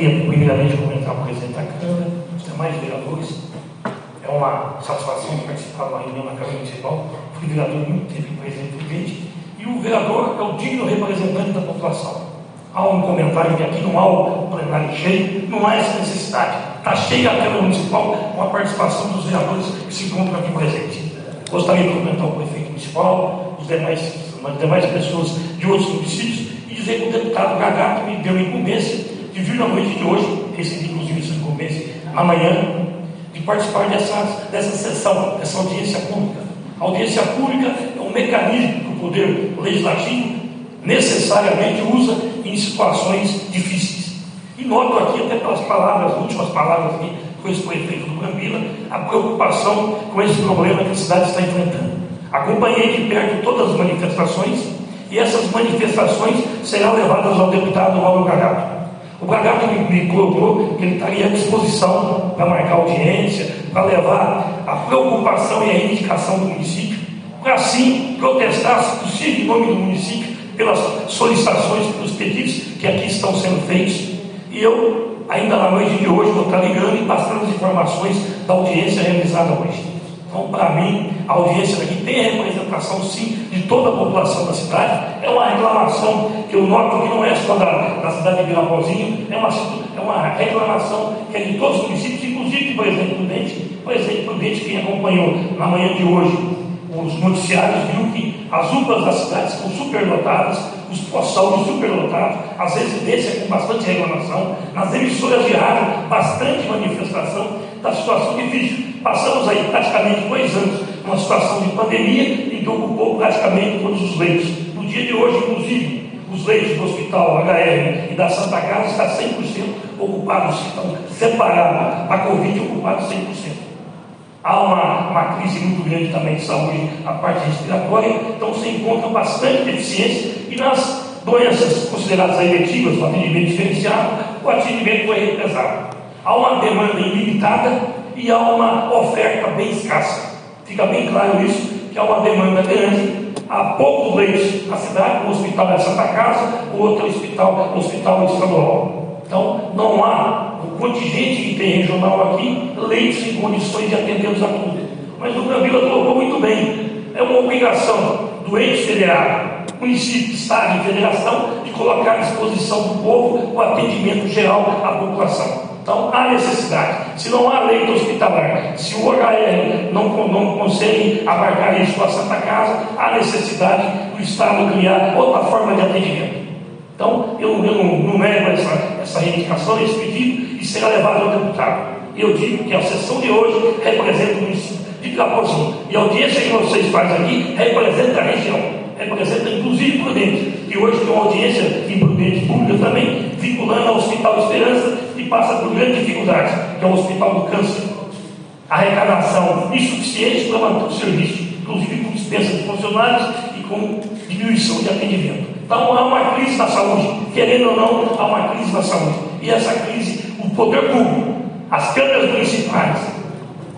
queria, primeiramente, cumprimentar o presidente da Câmara, os demais vereadores. É uma satisfação participar de uma reunião na Câmara Municipal. Fui vereador muito tempo presidente presidente. E o vereador é o digno representante da população. Há um comentário que aqui não há o plenário cheio, não há essa necessidade. Está cheia a Câmara Municipal com a participação dos vereadores que se encontram aqui presentes. Gostaria de cumprimentar o prefeito municipal, os demais, as demais pessoas de outros municípios e dizer que o deputado Gagato me deu incumbência de vir na noite de hoje, recebi inclusive essa incumbência amanhã, de participar dessa, dessa sessão, dessa audiência pública. A audiência pública é um mecanismo que o Poder Legislativo necessariamente usa em situações difíceis. E noto aqui, até pelas palavras, últimas palavras aqui, com esse prefeito do Brambila, a preocupação com esse problema que a cidade está enfrentando. Acompanhei de perto todas as manifestações e essas manifestações serão levadas ao deputado Mauro Gagato. O Gagato me, me colocou que ele estaria à disposição para marcar audiência, para levar a preocupação e a reivindicação do município, para assim protestar, se possível, em nome do município, pelas solicitações, pelos pedidos que aqui estão sendo feitos. E eu ainda na noite de hoje vou estar ligando e passando as informações da audiência realizada hoje. Então, para mim, a audiência daqui tem representação, sim, de toda a população da cidade. É uma reclamação que eu noto que não é só da, da cidade de Virapozinho, é uma, é uma reclamação que é de todos os municípios, inclusive por exemplo, Prudente. Por exemplo, Prudente, quem acompanhou na manhã de hoje os noticiários, viu que as UPAs da cidade estão superlotadas, os pós-saúde superlotados, as residências com bastante reclamação, nas emissoras de rádio, bastante manifestação da situação difícil. Passamos aí praticamente dois anos numa situação de pandemia e que ocupou praticamente todos os leitos. No dia de hoje, inclusive, os leitos do Hospital HR e da Santa Casa estão 100% ocupados, estão separados, a Covid ocupados 100%. Há uma, uma crise muito grande também de saúde, a parte respiratória, então se encontra bastante deficiência e nas doenças consideradas eletivas, o atendimento diferenciado, o atendimento foi represado. Há uma demanda ilimitada e há uma oferta bem escassa. Fica bem claro isso, que há uma demanda grande, há poucos leitos na cidade, o hospital da Santa Casa, o outro hospital, o hospital estadual. Então, não há contingente que tem regional aqui, leitos em condições de atendê-los a tudo. Mas o Gambila colocou muito bem. É uma obrigação do ente federado, município, estado e federação de colocar à disposição do povo o atendimento geral à população. Então há necessidade. Se não há leito hospitalar, se o HR não, não consegue abarcar isso com a Santa Casa, há necessidade do Estado criar outra forma de atendimento. Então, eu, eu não, não nego essa, essa reivindicação, esse pedido, e será levado ao deputado. Eu digo que a sessão de hoje representa o município de Capozinho. E a audiência que vocês fazem aqui representa a região, representa inclusive Prudente. E hoje tem uma audiência em Prudente pública também, vinculando ao Hospital Esperança, que passa por grandes dificuldades, que é o Hospital do Câncer. Arrecadação insuficiente para manter o serviço, inclusive com dispensa de funcionários e com diminuição de atendimento. Então há uma crise na saúde, querendo ou não, há uma crise na saúde. E essa crise, o poder público, as câmaras municipais,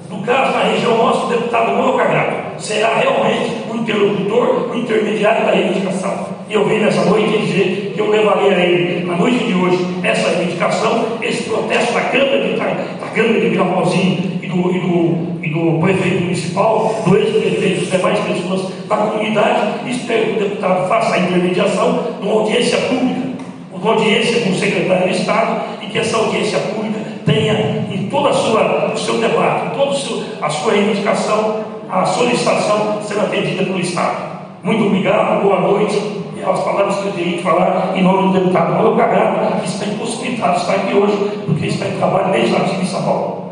no caso na região nossa, o deputado Moro Cagado, será realmente o interlocutor, o intermediário da reivindicação. E eu venho nessa noite dizer que eu levarei a ele, na noite de hoje, essa reivindicação, esse protesto da Câmara de, da Câmara de Viramalzinho e do, e, do, e do prefeito municipal, do ex-prefeito, demais pessoas da comunidade. Espero que o deputado faça a intermediação de uma audiência pública, uma audiência com o secretário de Estado, e que essa audiência pública tenha em toda a sua, o seu debate, toda a sua reivindicação, a solicitação sendo atendida pelo Estado. Muito obrigado, boa noite. E as palavras que eu teria que falar em nome do deputado Paulo Cagado, que está impossibilitado de estar aqui hoje, porque está em trabalho legislativo em São Paulo.